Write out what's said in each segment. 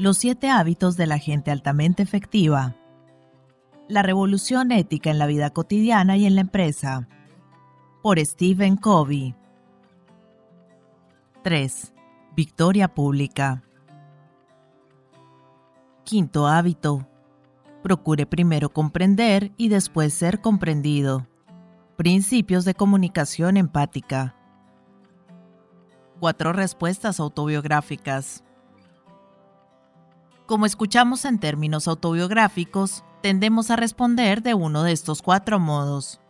Los siete hábitos de la gente altamente efectiva. La revolución ética en la vida cotidiana y en la empresa. Por Stephen Covey. 3. Victoria pública. Quinto hábito. Procure primero comprender y después ser comprendido. Principios de comunicación empática. Cuatro respuestas autobiográficas. Como escuchamos en términos autobiográficos, tendemos a responder de uno de estos cuatro modos.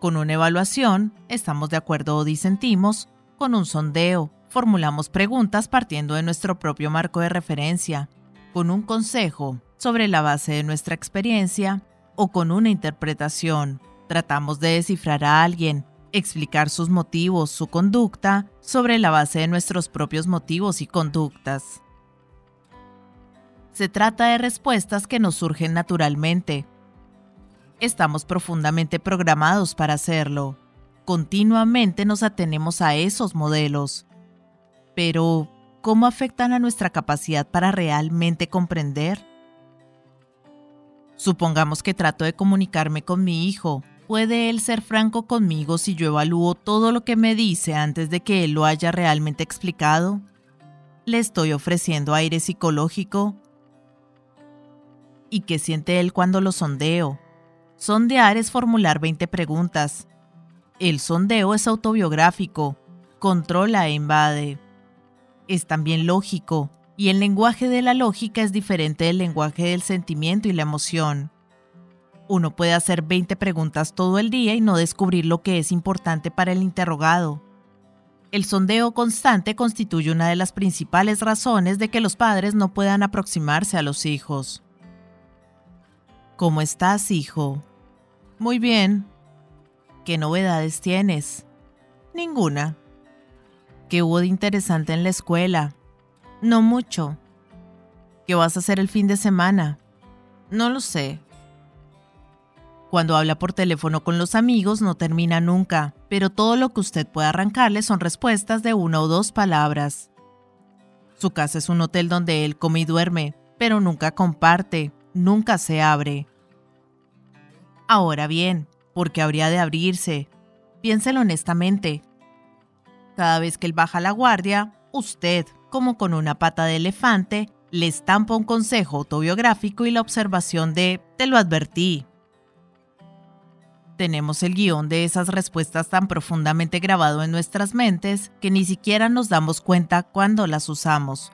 Con una evaluación, estamos de acuerdo o disentimos, con un sondeo, formulamos preguntas partiendo de nuestro propio marco de referencia, con un consejo sobre la base de nuestra experiencia o con una interpretación. Tratamos de descifrar a alguien, explicar sus motivos, su conducta, sobre la base de nuestros propios motivos y conductas. Se trata de respuestas que nos surgen naturalmente. Estamos profundamente programados para hacerlo. Continuamente nos atenemos a esos modelos. Pero, ¿cómo afectan a nuestra capacidad para realmente comprender? Supongamos que trato de comunicarme con mi hijo. ¿Puede él ser franco conmigo si yo evalúo todo lo que me dice antes de que él lo haya realmente explicado? ¿Le estoy ofreciendo aire psicológico? ¿Y qué siente él cuando lo sondeo? Sondear es formular 20 preguntas. El sondeo es autobiográfico, controla e invade. Es también lógico, y el lenguaje de la lógica es diferente del lenguaje del sentimiento y la emoción. Uno puede hacer 20 preguntas todo el día y no descubrir lo que es importante para el interrogado. El sondeo constante constituye una de las principales razones de que los padres no puedan aproximarse a los hijos. ¿Cómo estás, hijo? Muy bien. ¿Qué novedades tienes? Ninguna. ¿Qué hubo de interesante en la escuela? No mucho. ¿Qué vas a hacer el fin de semana? No lo sé. Cuando habla por teléfono con los amigos no termina nunca, pero todo lo que usted puede arrancarle son respuestas de una o dos palabras. Su casa es un hotel donde él come y duerme, pero nunca comparte, nunca se abre. Ahora bien, ¿por qué habría de abrirse? Piénselo honestamente. Cada vez que él baja la guardia, usted, como con una pata de elefante, le estampa un consejo autobiográfico y la observación de te lo advertí. Tenemos el guion de esas respuestas tan profundamente grabado en nuestras mentes que ni siquiera nos damos cuenta cuando las usamos.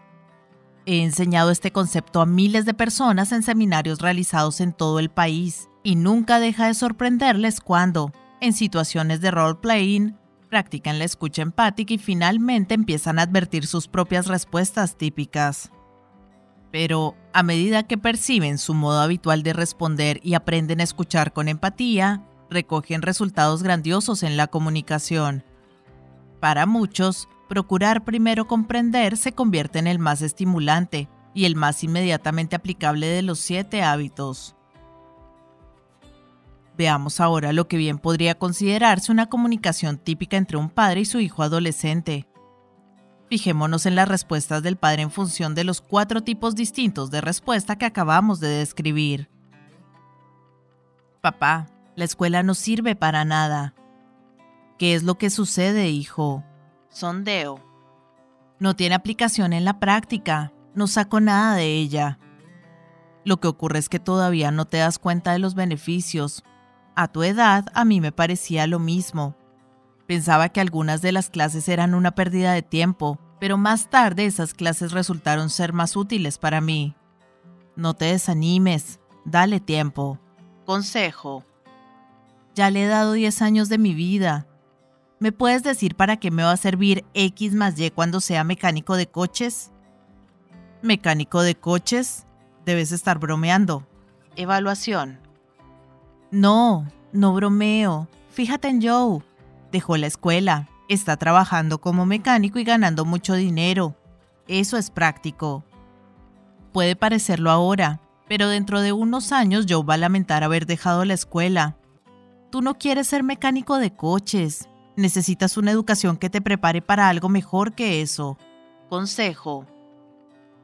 He enseñado este concepto a miles de personas en seminarios realizados en todo el país y nunca deja de sorprenderles cuando, en situaciones de role-playing, practican la escucha empática y finalmente empiezan a advertir sus propias respuestas típicas. Pero a medida que perciben su modo habitual de responder y aprenden a escuchar con empatía, recogen resultados grandiosos en la comunicación. Para muchos, procurar primero comprender se convierte en el más estimulante y el más inmediatamente aplicable de los siete hábitos. Veamos ahora lo que bien podría considerarse una comunicación típica entre un padre y su hijo adolescente. Fijémonos en las respuestas del padre en función de los cuatro tipos distintos de respuesta que acabamos de describir. Papá, la escuela no sirve para nada. ¿Qué es lo que sucede, hijo? Sondeo. No tiene aplicación en la práctica. No saco nada de ella. Lo que ocurre es que todavía no te das cuenta de los beneficios, a tu edad a mí me parecía lo mismo. Pensaba que algunas de las clases eran una pérdida de tiempo, pero más tarde esas clases resultaron ser más útiles para mí. No te desanimes, dale tiempo. Consejo. Ya le he dado 10 años de mi vida. ¿Me puedes decir para qué me va a servir X más Y cuando sea mecánico de coches? ¿Mecánico de coches? Debes estar bromeando. Evaluación. No, no bromeo. Fíjate en Joe. Dejó la escuela. Está trabajando como mecánico y ganando mucho dinero. Eso es práctico. Puede parecerlo ahora, pero dentro de unos años Joe va a lamentar haber dejado la escuela. Tú no quieres ser mecánico de coches. Necesitas una educación que te prepare para algo mejor que eso. Consejo.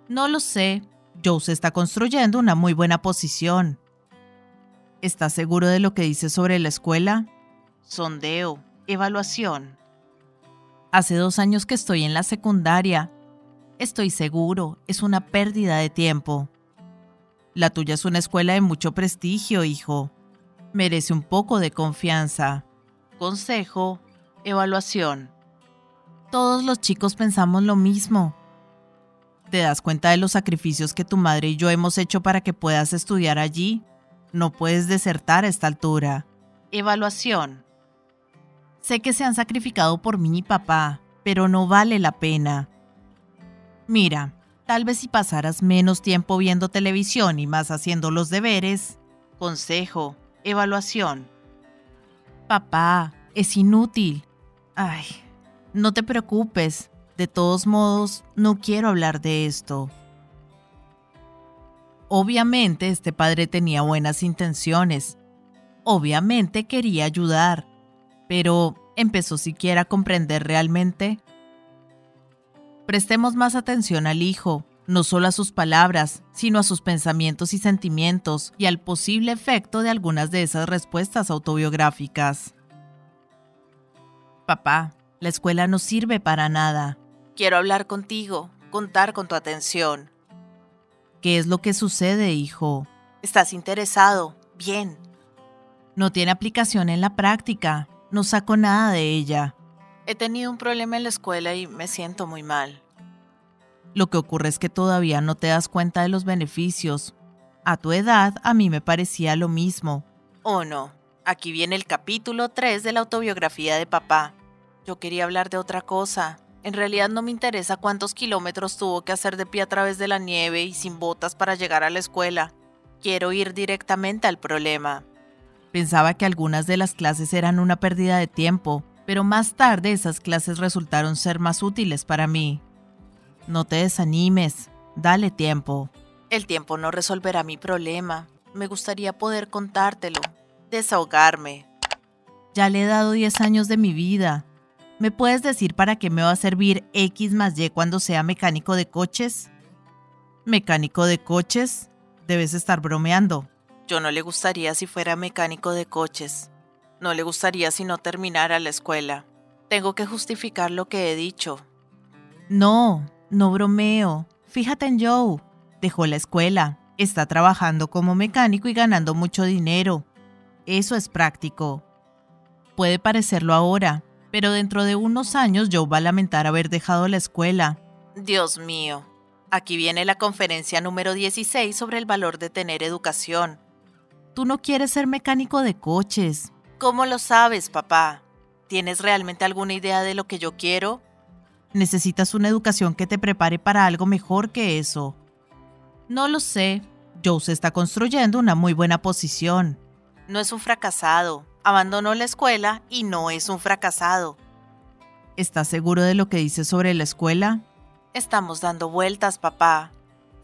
No lo sé. Joe se está construyendo una muy buena posición. ¿Estás seguro de lo que dice sobre la escuela? Sondeo. Evaluación. Hace dos años que estoy en la secundaria. Estoy seguro, es una pérdida de tiempo. La tuya es una escuela de mucho prestigio, hijo. Merece un poco de confianza. Consejo. Evaluación. Todos los chicos pensamos lo mismo. ¿Te das cuenta de los sacrificios que tu madre y yo hemos hecho para que puedas estudiar allí? No puedes desertar a esta altura. Evaluación. Sé que se han sacrificado por mí y papá, pero no vale la pena. Mira, tal vez si pasaras menos tiempo viendo televisión y más haciendo los deberes. Consejo. Evaluación. Papá, es inútil. Ay, no te preocupes. De todos modos, no quiero hablar de esto. Obviamente este padre tenía buenas intenciones. Obviamente quería ayudar. Pero, ¿empezó siquiera a comprender realmente? Prestemos más atención al hijo, no solo a sus palabras, sino a sus pensamientos y sentimientos y al posible efecto de algunas de esas respuestas autobiográficas. Papá, la escuela no sirve para nada. Quiero hablar contigo, contar con tu atención. ¿Qué es lo que sucede, hijo? ¿Estás interesado? Bien. No tiene aplicación en la práctica. No saco nada de ella. He tenido un problema en la escuela y me siento muy mal. Lo que ocurre es que todavía no te das cuenta de los beneficios. A tu edad, a mí me parecía lo mismo. Oh, no. Aquí viene el capítulo 3 de la autobiografía de papá. Yo quería hablar de otra cosa. En realidad no me interesa cuántos kilómetros tuvo que hacer de pie a través de la nieve y sin botas para llegar a la escuela. Quiero ir directamente al problema. Pensaba que algunas de las clases eran una pérdida de tiempo, pero más tarde esas clases resultaron ser más útiles para mí. No te desanimes, dale tiempo. El tiempo no resolverá mi problema. Me gustaría poder contártelo, desahogarme. Ya le he dado 10 años de mi vida. ¿Me puedes decir para qué me va a servir X más Y cuando sea mecánico de coches? ¿Mecánico de coches? Debes estar bromeando. Yo no le gustaría si fuera mecánico de coches. No le gustaría si no terminara la escuela. Tengo que justificar lo que he dicho. No, no bromeo. Fíjate en Joe. Dejó la escuela. Está trabajando como mecánico y ganando mucho dinero. Eso es práctico. Puede parecerlo ahora, pero dentro de unos años Joe va a lamentar haber dejado la escuela. Dios mío. Aquí viene la conferencia número 16 sobre el valor de tener educación. Tú no quieres ser mecánico de coches. ¿Cómo lo sabes, papá? ¿Tienes realmente alguna idea de lo que yo quiero? Necesitas una educación que te prepare para algo mejor que eso. No lo sé. Joe se está construyendo una muy buena posición. No es un fracasado. Abandonó la escuela y no es un fracasado. ¿Estás seguro de lo que dice sobre la escuela? Estamos dando vueltas, papá.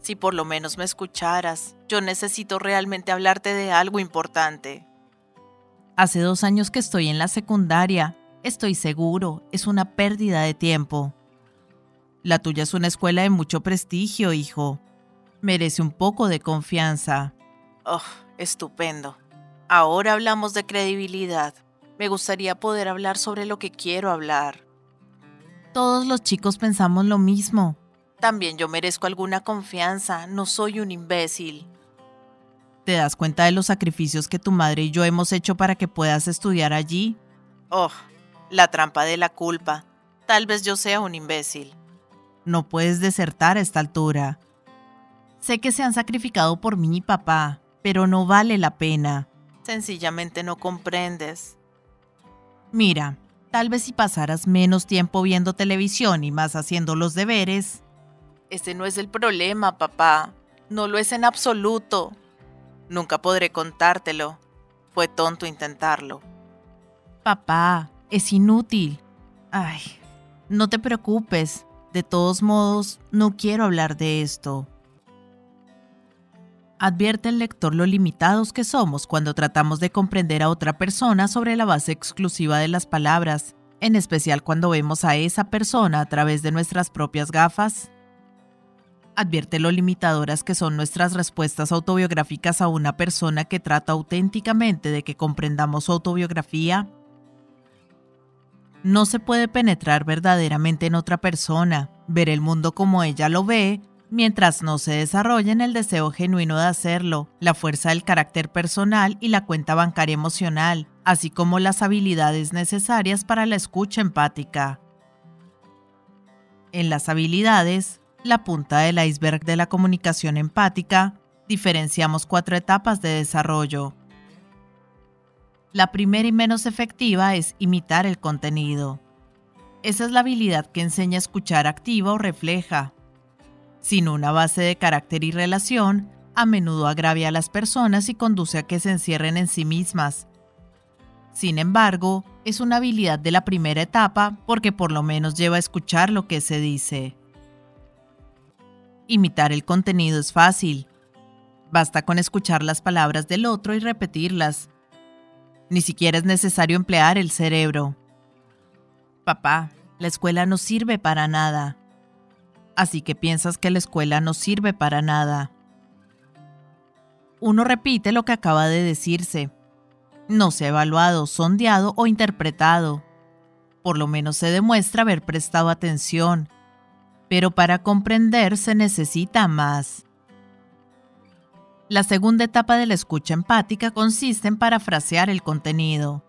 Si por lo menos me escucharas, yo necesito realmente hablarte de algo importante. Hace dos años que estoy en la secundaria. Estoy seguro, es una pérdida de tiempo. La tuya es una escuela de mucho prestigio, hijo. Merece un poco de confianza. Oh, estupendo. Ahora hablamos de credibilidad. Me gustaría poder hablar sobre lo que quiero hablar. Todos los chicos pensamos lo mismo. También yo merezco alguna confianza, no soy un imbécil. ¿Te das cuenta de los sacrificios que tu madre y yo hemos hecho para que puedas estudiar allí? Oh, la trampa de la culpa. Tal vez yo sea un imbécil. No puedes desertar a esta altura. Sé que se han sacrificado por mí y papá, pero no vale la pena. Sencillamente no comprendes. Mira, tal vez si pasaras menos tiempo viendo televisión y más haciendo los deberes, ese no es el problema, papá. No lo es en absoluto. Nunca podré contártelo. Fue tonto intentarlo. Papá, es inútil. Ay, no te preocupes. De todos modos, no quiero hablar de esto. Advierte el lector lo limitados que somos cuando tratamos de comprender a otra persona sobre la base exclusiva de las palabras, en especial cuando vemos a esa persona a través de nuestras propias gafas Advierte lo limitadoras que son nuestras respuestas autobiográficas a una persona que trata auténticamente de que comprendamos su autobiografía. No se puede penetrar verdaderamente en otra persona, ver el mundo como ella lo ve, mientras no se desarrollen el deseo genuino de hacerlo, la fuerza del carácter personal y la cuenta bancaria emocional, así como las habilidades necesarias para la escucha empática. En las habilidades, la punta del iceberg de la comunicación empática, diferenciamos cuatro etapas de desarrollo. La primera y menos efectiva es imitar el contenido. Esa es la habilidad que enseña a escuchar activa o refleja. Sin una base de carácter y relación, a menudo agravia a las personas y conduce a que se encierren en sí mismas. Sin embargo, es una habilidad de la primera etapa porque por lo menos lleva a escuchar lo que se dice. Imitar el contenido es fácil. Basta con escuchar las palabras del otro y repetirlas. Ni siquiera es necesario emplear el cerebro. Papá, la escuela no sirve para nada. Así que piensas que la escuela no sirve para nada. Uno repite lo que acaba de decirse. No se ha evaluado, sondeado o interpretado. Por lo menos se demuestra haber prestado atención. Pero para comprender se necesita más. La segunda etapa de la escucha empática consiste en parafrasear el contenido.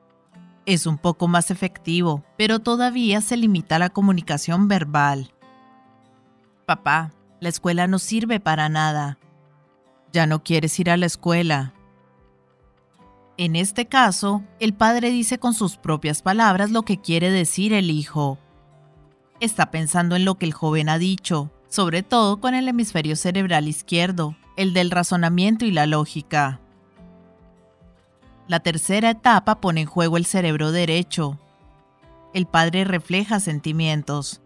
Es un poco más efectivo, pero todavía se limita a la comunicación verbal. Papá, la escuela no sirve para nada. Ya no quieres ir a la escuela. En este caso, el padre dice con sus propias palabras lo que quiere decir el hijo. Está pensando en lo que el joven ha dicho, sobre todo con el hemisferio cerebral izquierdo, el del razonamiento y la lógica. La tercera etapa pone en juego el cerebro derecho. El padre refleja sentimientos.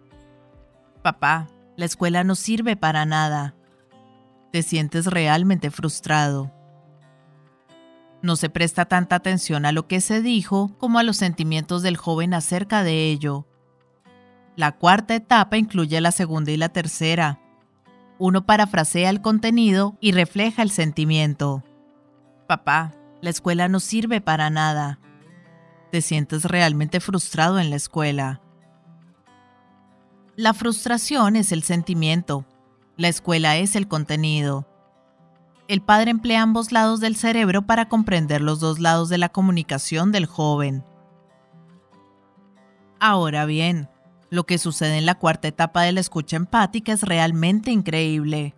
Papá, la escuela no sirve para nada. Te sientes realmente frustrado. No se presta tanta atención a lo que se dijo como a los sentimientos del joven acerca de ello. La cuarta etapa incluye la segunda y la tercera, uno parafrasea el contenido y refleja el sentimiento. Papá, la escuela no sirve para nada. Te sientes realmente frustrado en la escuela. La frustración es el sentimiento. La escuela es el contenido. El padre emplea ambos lados del cerebro para comprender los dos lados de la comunicación del joven. Ahora bien, lo que sucede en la cuarta etapa de la escucha empática es realmente increíble.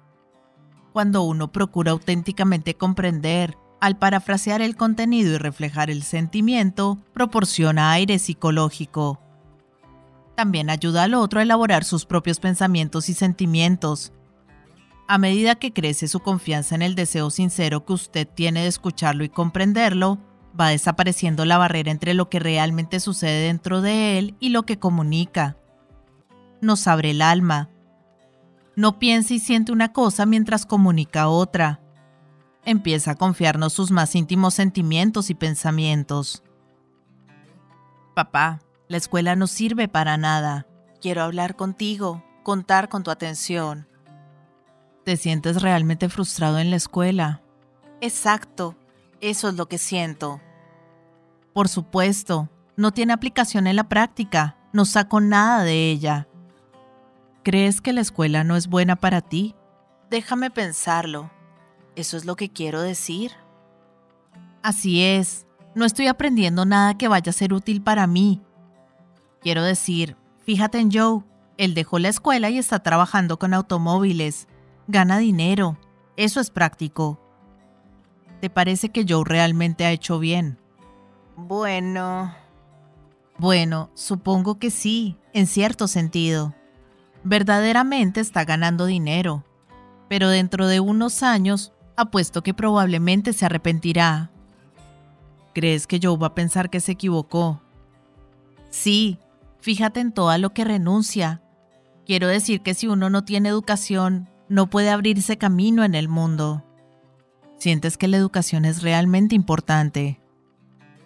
Cuando uno procura auténticamente comprender, al parafrasear el contenido y reflejar el sentimiento, proporciona aire psicológico. También ayuda al otro a elaborar sus propios pensamientos y sentimientos. A medida que crece su confianza en el deseo sincero que usted tiene de escucharlo y comprenderlo, va desapareciendo la barrera entre lo que realmente sucede dentro de él y lo que comunica nos abre el alma. No piensa y siente una cosa mientras comunica otra. Empieza a confiarnos sus más íntimos sentimientos y pensamientos. Papá, la escuela no sirve para nada. Quiero hablar contigo, contar con tu atención. ¿Te sientes realmente frustrado en la escuela? Exacto, eso es lo que siento. Por supuesto, no tiene aplicación en la práctica, no saco nada de ella. ¿Crees que la escuela no es buena para ti? Déjame pensarlo. ¿Eso es lo que quiero decir? Así es. No estoy aprendiendo nada que vaya a ser útil para mí. Quiero decir, fíjate en Joe. Él dejó la escuela y está trabajando con automóviles. Gana dinero. Eso es práctico. ¿Te parece que Joe realmente ha hecho bien? Bueno... Bueno, supongo que sí, en cierto sentido verdaderamente está ganando dinero, pero dentro de unos años apuesto que probablemente se arrepentirá. ¿Crees que Joe va a pensar que se equivocó? Sí, fíjate en todo lo que renuncia. Quiero decir que si uno no tiene educación, no puede abrirse camino en el mundo. ¿Sientes que la educación es realmente importante?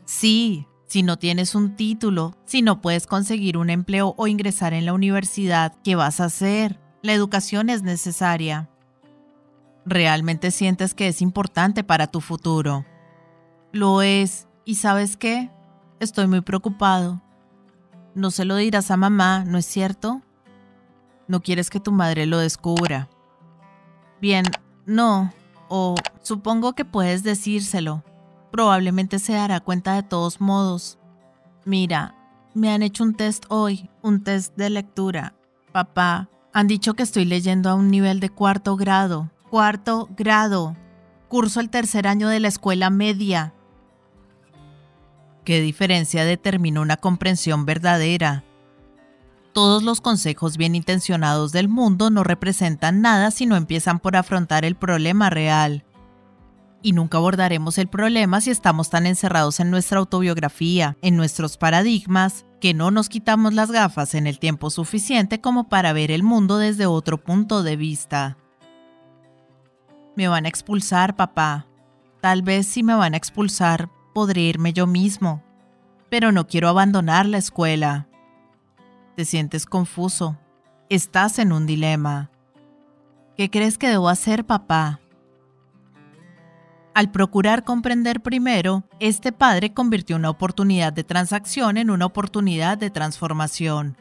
Sí, si no tienes un título, si no puedes conseguir un empleo o ingresar en la universidad, ¿qué vas a hacer? La educación es necesaria. Realmente sientes que es importante para tu futuro. Lo es, y sabes qué, estoy muy preocupado. No se lo dirás a mamá, ¿no es cierto? No quieres que tu madre lo descubra. Bien, no, o supongo que puedes decírselo. Probablemente se dará cuenta de todos modos. Mira, me han hecho un test hoy, un test de lectura. Papá, han dicho que estoy leyendo a un nivel de cuarto grado. Cuarto grado. Curso el tercer año de la escuela media. ¿Qué diferencia determina una comprensión verdadera? Todos los consejos bien intencionados del mundo no representan nada si no empiezan por afrontar el problema real. Y nunca abordaremos el problema si estamos tan encerrados en nuestra autobiografía, en nuestros paradigmas, que no nos quitamos las gafas en el tiempo suficiente como para ver el mundo desde otro punto de vista. Me van a expulsar, papá. Tal vez si me van a expulsar, podré irme yo mismo. Pero no quiero abandonar la escuela. Te sientes confuso. Estás en un dilema. ¿Qué crees que debo hacer, papá? Al procurar comprender primero, este padre convirtió una oportunidad de transacción en una oportunidad de transformación.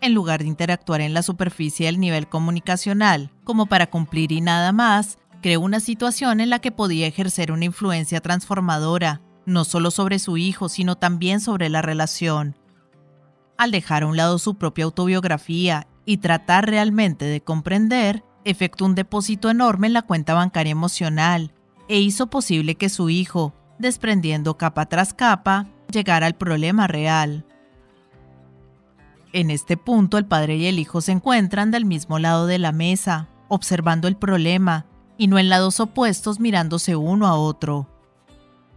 En lugar de interactuar en la superficie del nivel comunicacional, como para cumplir y nada más, creó una situación en la que podía ejercer una influencia transformadora, no solo sobre su hijo, sino también sobre la relación. Al dejar a un lado su propia autobiografía y tratar realmente de comprender, efectuó un depósito enorme en la cuenta bancaria emocional, e hizo posible que su hijo, desprendiendo capa tras capa, llegara al problema real. En este punto el padre y el hijo se encuentran del mismo lado de la mesa, observando el problema, y no en lados opuestos mirándose uno a otro.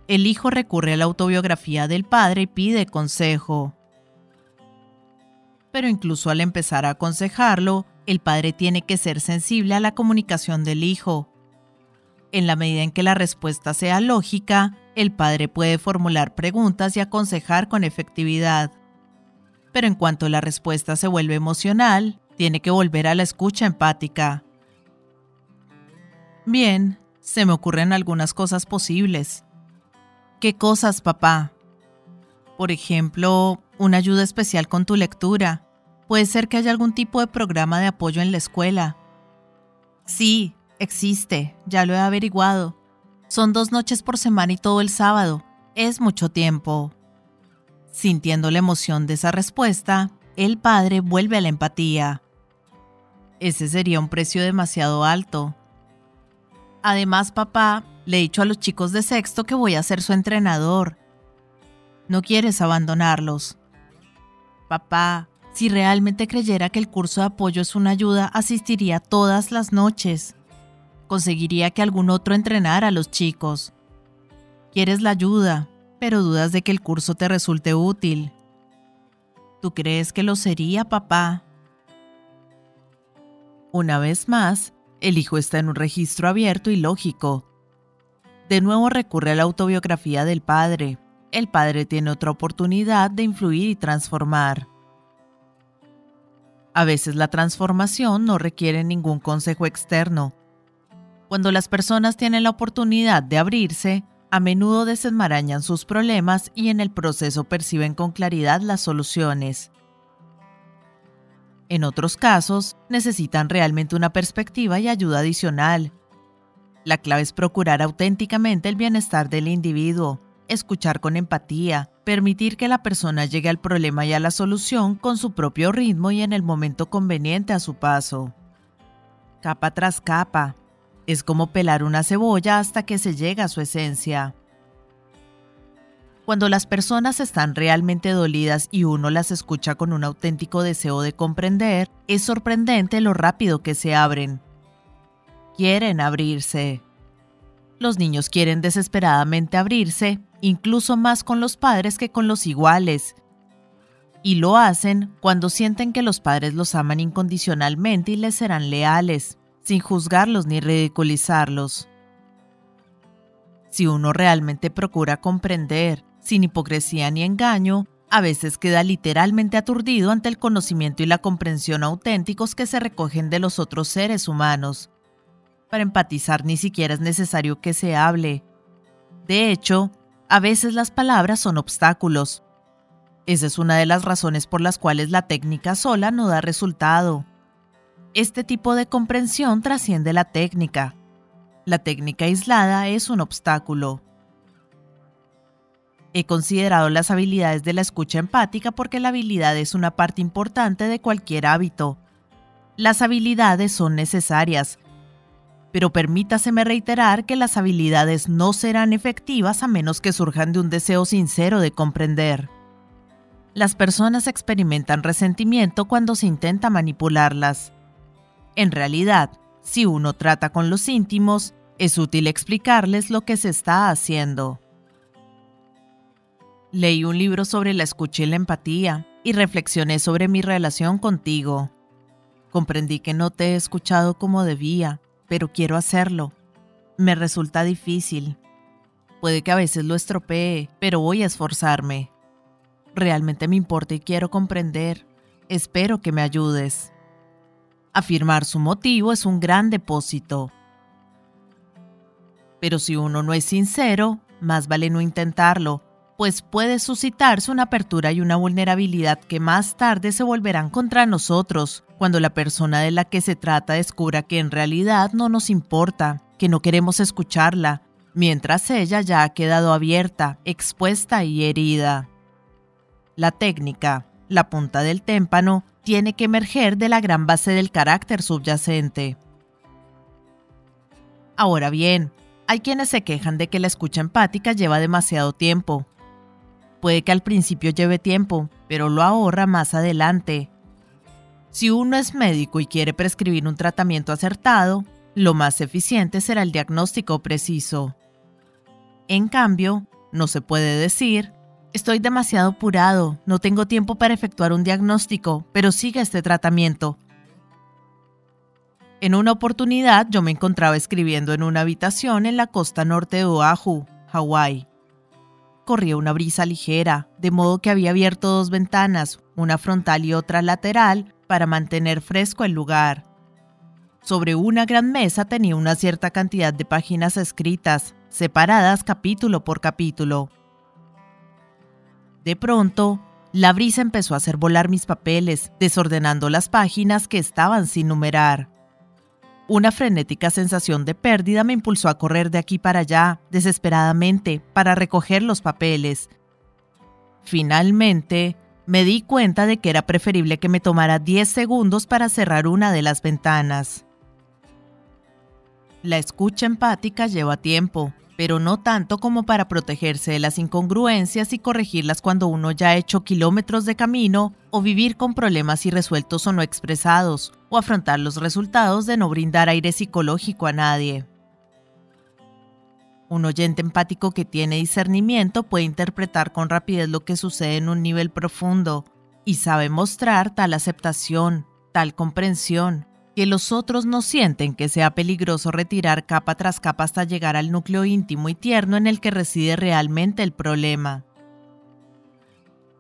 El hijo recurre a la autobiografía del padre y pide consejo. Pero incluso al empezar a aconsejarlo, el padre tiene que ser sensible a la comunicación del hijo, en la medida en que la respuesta sea lógica, el padre puede formular preguntas y aconsejar con efectividad. Pero en cuanto la respuesta se vuelve emocional, tiene que volver a la escucha empática. Bien, se me ocurren algunas cosas posibles. ¿Qué cosas, papá? Por ejemplo, una ayuda especial con tu lectura. Puede ser que haya algún tipo de programa de apoyo en la escuela. Sí, Existe, ya lo he averiguado. Son dos noches por semana y todo el sábado. Es mucho tiempo. Sintiendo la emoción de esa respuesta, el padre vuelve a la empatía. Ese sería un precio demasiado alto. Además, papá, le he dicho a los chicos de sexto que voy a ser su entrenador. No quieres abandonarlos. Papá, si realmente creyera que el curso de apoyo es una ayuda, asistiría todas las noches conseguiría que algún otro entrenara a los chicos. Quieres la ayuda, pero dudas de que el curso te resulte útil. ¿Tú crees que lo sería, papá? Una vez más, el hijo está en un registro abierto y lógico. De nuevo recurre a la autobiografía del padre. El padre tiene otra oportunidad de influir y transformar. A veces la transformación no requiere ningún consejo externo, cuando las personas tienen la oportunidad de abrirse, a menudo desenmarañan sus problemas y en el proceso perciben con claridad las soluciones. En otros casos, necesitan realmente una perspectiva y ayuda adicional. La clave es procurar auténticamente el bienestar del individuo, escuchar con empatía, permitir que la persona llegue al problema y a la solución con su propio ritmo y en el momento conveniente a su paso. Capa tras capa, es como pelar una cebolla hasta que se llega a su esencia. Cuando las personas están realmente dolidas y uno las escucha con un auténtico deseo de comprender, es sorprendente lo rápido que se abren. Quieren abrirse. Los niños quieren desesperadamente abrirse, incluso más con los padres que con los iguales. Y lo hacen cuando sienten que los padres los aman incondicionalmente y les serán leales sin juzgarlos ni ridiculizarlos. Si uno realmente procura comprender, sin hipocresía ni engaño, a veces queda literalmente aturdido ante el conocimiento y la comprensión auténticos que se recogen de los otros seres humanos. Para empatizar ni siquiera es necesario que se hable. De hecho, a veces las palabras son obstáculos. Esa es una de las razones por las cuales la técnica sola no da resultado. Este tipo de comprensión trasciende la técnica. La técnica aislada es un obstáculo. He considerado las habilidades de la escucha empática porque la habilidad es una parte importante de cualquier hábito. Las habilidades son necesarias, pero permítaseme reiterar que las habilidades no serán efectivas a menos que surjan de un deseo sincero de comprender. Las personas experimentan resentimiento cuando se intenta manipularlas. En realidad, si uno trata con los íntimos, es útil explicarles lo que se está haciendo. Leí un libro sobre la escucha y la empatía y reflexioné sobre mi relación contigo. Comprendí que no te he escuchado como debía, pero quiero hacerlo. Me resulta difícil. Puede que a veces lo estropee, pero voy a esforzarme. Realmente me importa y quiero comprender. Espero que me ayudes. Afirmar su motivo es un gran depósito. Pero si uno no es sincero, más vale no intentarlo pues puede suscitarse una apertura y una vulnerabilidad que más tarde se volverán contra nosotros, cuando la persona de la que se trata descubra que en realidad no nos importa, que no queremos escucharla, mientras ella ya ha quedado abierta, expuesta y herida. La técnica, la punta del témpano, tiene que emerger de la gran base del carácter subyacente. Ahora bien, hay quienes se quejan de que la escucha empática lleva demasiado tiempo, Puede que al principio lleve tiempo, pero lo ahorra más adelante. Si uno es médico y quiere prescribir un tratamiento acertado, lo más eficiente será el diagnóstico preciso. En cambio, no se puede decir, estoy demasiado apurado, no tengo tiempo para efectuar un diagnóstico, pero sigue este tratamiento. En una oportunidad yo me encontraba escribiendo en una habitación en la costa norte de Oahu, Hawái corría una brisa ligera, de modo que había abierto dos ventanas, una frontal y otra lateral, para mantener fresco el lugar. Sobre una gran mesa tenía una cierta cantidad de páginas escritas, separadas capítulo por capítulo. De pronto, la brisa empezó a hacer volar mis papeles, desordenando las páginas que estaban sin numerar. Una frenética sensación de pérdida me impulsó a correr de aquí para allá, desesperadamente, para recoger los papeles. Finalmente, me di cuenta de que era preferible que me tomara 10 segundos para cerrar una de las ventanas. La escucha empática lleva tiempo, pero no tanto como para protegerse de las incongruencias y corregirlas cuando uno ya ha hecho kilómetros de camino o vivir con problemas irresueltos o no expresados, o afrontar los resultados de no brindar aire psicológico a nadie. Un oyente empático que tiene discernimiento puede interpretar con rapidez lo que sucede en un nivel profundo y sabe mostrar tal aceptación, tal comprensión, que los otros no sienten que sea peligroso retirar capa tras capa hasta llegar al núcleo íntimo y tierno en el que reside realmente el problema.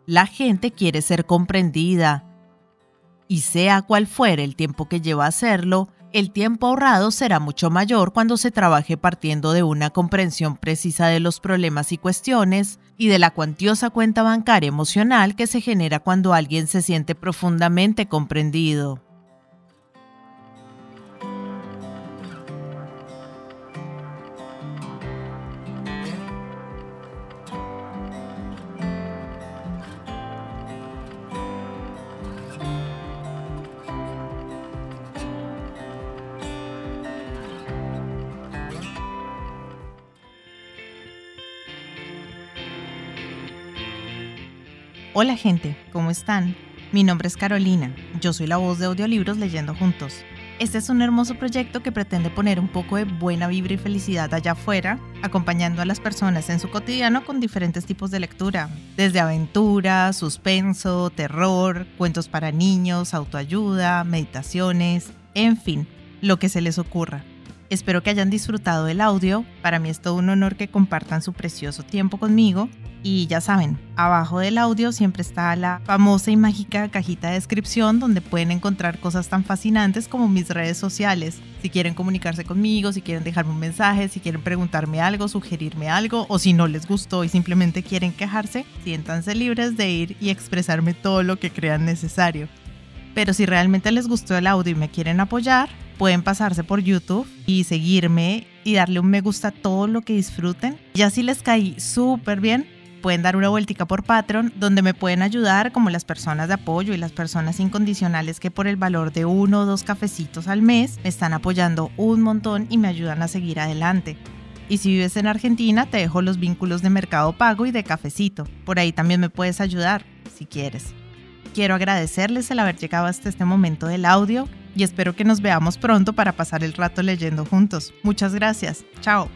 La gente quiere ser comprendida, y sea cual fuere el tiempo que lleva a hacerlo, el tiempo ahorrado será mucho mayor cuando se trabaje partiendo de una comprensión precisa de los problemas y cuestiones y de la cuantiosa cuenta bancaria emocional que se genera cuando alguien se siente profundamente comprendido. Hola gente, ¿cómo están? Mi nombre es Carolina, yo soy la voz de audiolibros leyendo juntos. Este es un hermoso proyecto que pretende poner un poco de buena vibra y felicidad allá afuera, acompañando a las personas en su cotidiano con diferentes tipos de lectura, desde aventura, suspenso, terror, cuentos para niños, autoayuda, meditaciones, en fin, lo que se les ocurra. Espero que hayan disfrutado del audio, para mí es todo un honor que compartan su precioso tiempo conmigo Y ya saben, abajo del audio siempre está la famosa y mágica cajita de descripción donde pueden encontrar cosas tan fascinantes como mis redes sociales. Si quieren comunicarse conmigo, si quieren dejarme un mensaje, si quieren preguntarme algo, sugerirme algo o si no les gustó y simplemente quieren quejarse, siéntanse libres de ir y expresarme todo lo que crean necesario. Pero si realmente les gustó el audio y me quieren apoyar, pueden pasarse por YouTube y seguirme y darle un me gusta a todo lo que disfruten. Ya si les caí súper bien, pueden dar una vueltica por Patreon, donde me pueden ayudar como las personas de apoyo y las personas incondicionales que por el valor de uno o dos cafecitos al mes me están apoyando un montón y me ayudan a seguir adelante. Y si vives en Argentina, te dejo los vínculos de Mercado Pago y de Cafecito. Por ahí también me puedes ayudar, si quieres. Quiero agradecerles el haber llegado hasta este momento del audio y espero que nos veamos pronto para pasar el rato leyendo juntos. Muchas gracias. Chao.